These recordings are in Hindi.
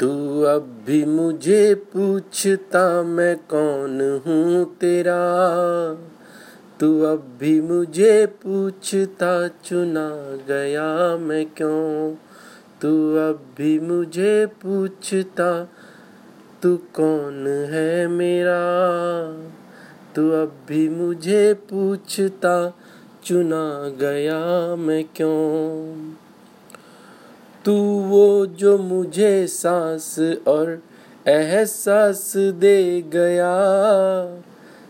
तू अब भी मुझे पूछता मैं कौन हूँ तेरा? तू अब भी मुझे पूछता चुना गया मैं क्यों? तू अब भी मुझे पूछता तू कौन है मेरा? तू अब भी मुझे पूछता चुना गया मैं क्यों? तू वो जो मुझे सांस और एहसास दे गया।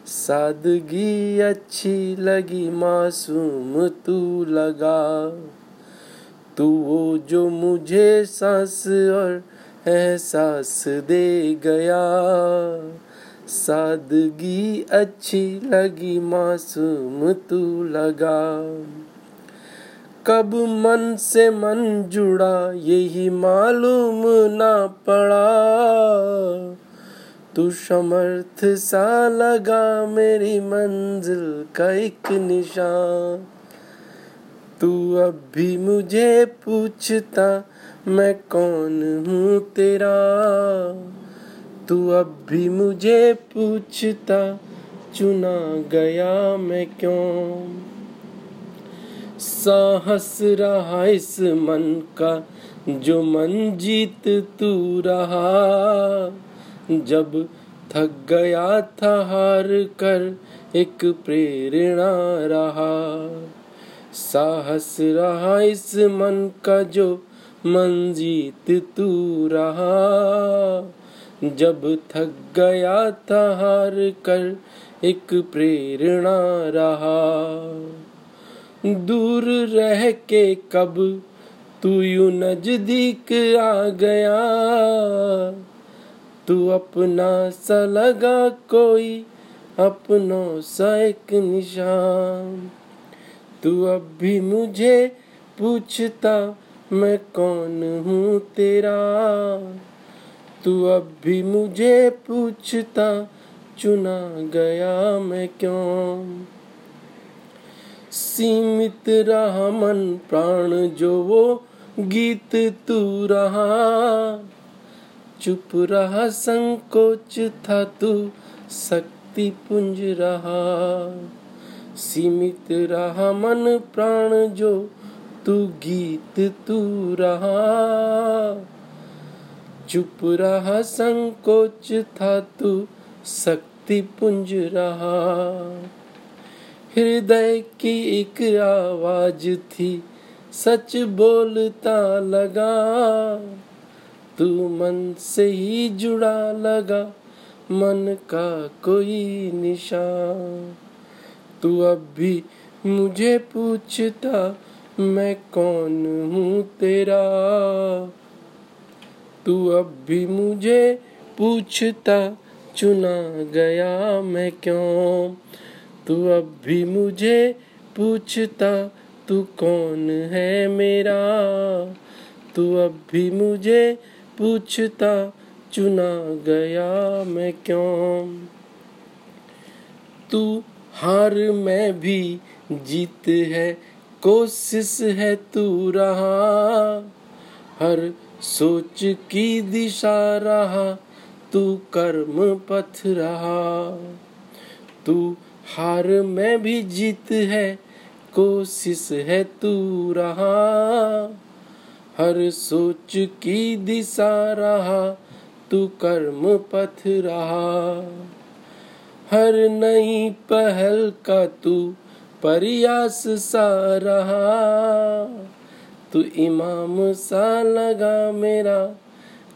सादगी अच्छी लगी मासूम तू लगा। तू वो जो मुझे सांस और एहसास दे गया। सादगी अच्छी लगी मासूम तू लगा। कब मन से मन जुड़ा, यही मालूम ना पड़ा। तू समर्थ सा लगा मेरी मंजिल का एक निशान। तू अब भी मुझे पूछता, मैं कौन हूँ तेरा? तू अब भी मुझे पूछता, चुना गया मैं क्यों? साहस रहा इस मन का, जो मन जीत तू रहा। जब थक गया था हार कर, एक प्रेरणा रहा। साहस रहा इस मन का, जो मन जीत तू रहा। जब थक गया था हार कर, एक प्रेरणा रहा। दूर रह के कब तू यू नज़दीक आ गया? तू अपना सा लगा कोई, अपनों सा एक निशान। तू अब भी मुझे पूछता, मैं कौन हूँ तेरा? तू अब भी मुझे पूछता, चुना गया मैं क्यों? सीमित रहा मन प्राण जो वो गीत तू रहा। चुप रहा, संकोच था तू, शक्ति पुंज रहा। सीमित रहा मन प्राण जो तू, गीत तू रहा। चुप रहा, संकोच था तू, शक्ति पुंज रहा। हृदय की एक आवाज़ थी, सच बोलता लगा। तू मन से ही जुड़ा लगा, मन का कोई निशान। तू अब भी मुझे पूछता, मैं कौन हूँ तेरा? तू अब भी मुझे पूछता, चुना गया मैं क्यों? तू अब भी मुझे पूछता, तू कौन है मेरा? तू अब भी मुझे पूछता, चुना गया मैं क्यों? तू हार में भी जीत है, कोशिश है तू रहा। हर सोच की दिशा रहा, तू कर्म पथ रहा। तू हार में भी जीत है, कोशिश है तू रहा। हर सोच की दिशा रहा, तू कर्म पथ रहा। हर नई पहल का तू प्रयास सा रहा। तू इमाम सा लगा मेरा,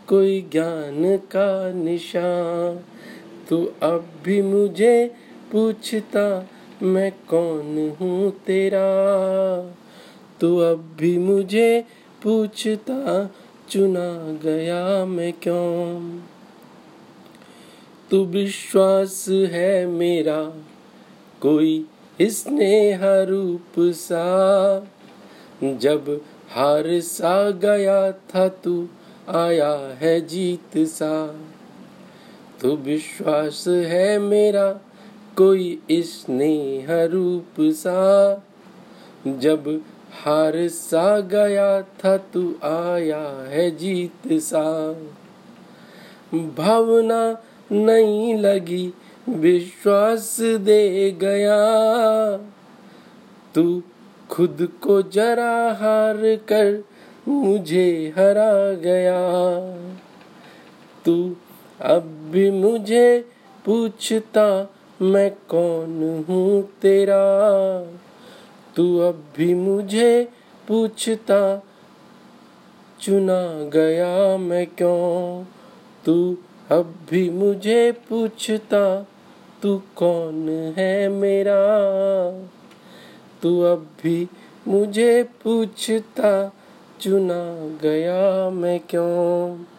कोई ज्ञान का निशान। तू अब भी मुझे पूछता, मैं कौन हूँ तेरा? तू अब भी मुझे पूछता, चुना गया मैं क्यों? तू विश्वास है मेरा, कोई स्नेह रूप सा। जब हार सा गया था तू, आया है जीत सा। तू विश्वास है मेरा कोई स्नेह रूप सा। जब हार सा गया था, तू आया है जीत सा। भावना नहीं लगी, विश्वास दे गया। तू खुद को जरा हार कर मुझे हरा गया। तू अब भी मुझे पूछता मैं कौन हूँ तेरा? तू अब भी मुझे पूछता, चुना गया मैं क्यों? तू अब भी मुझे पूछता, तू कौन है मेरा? तू अब भी मुझे पूछता, चुना गया मैं क्यों?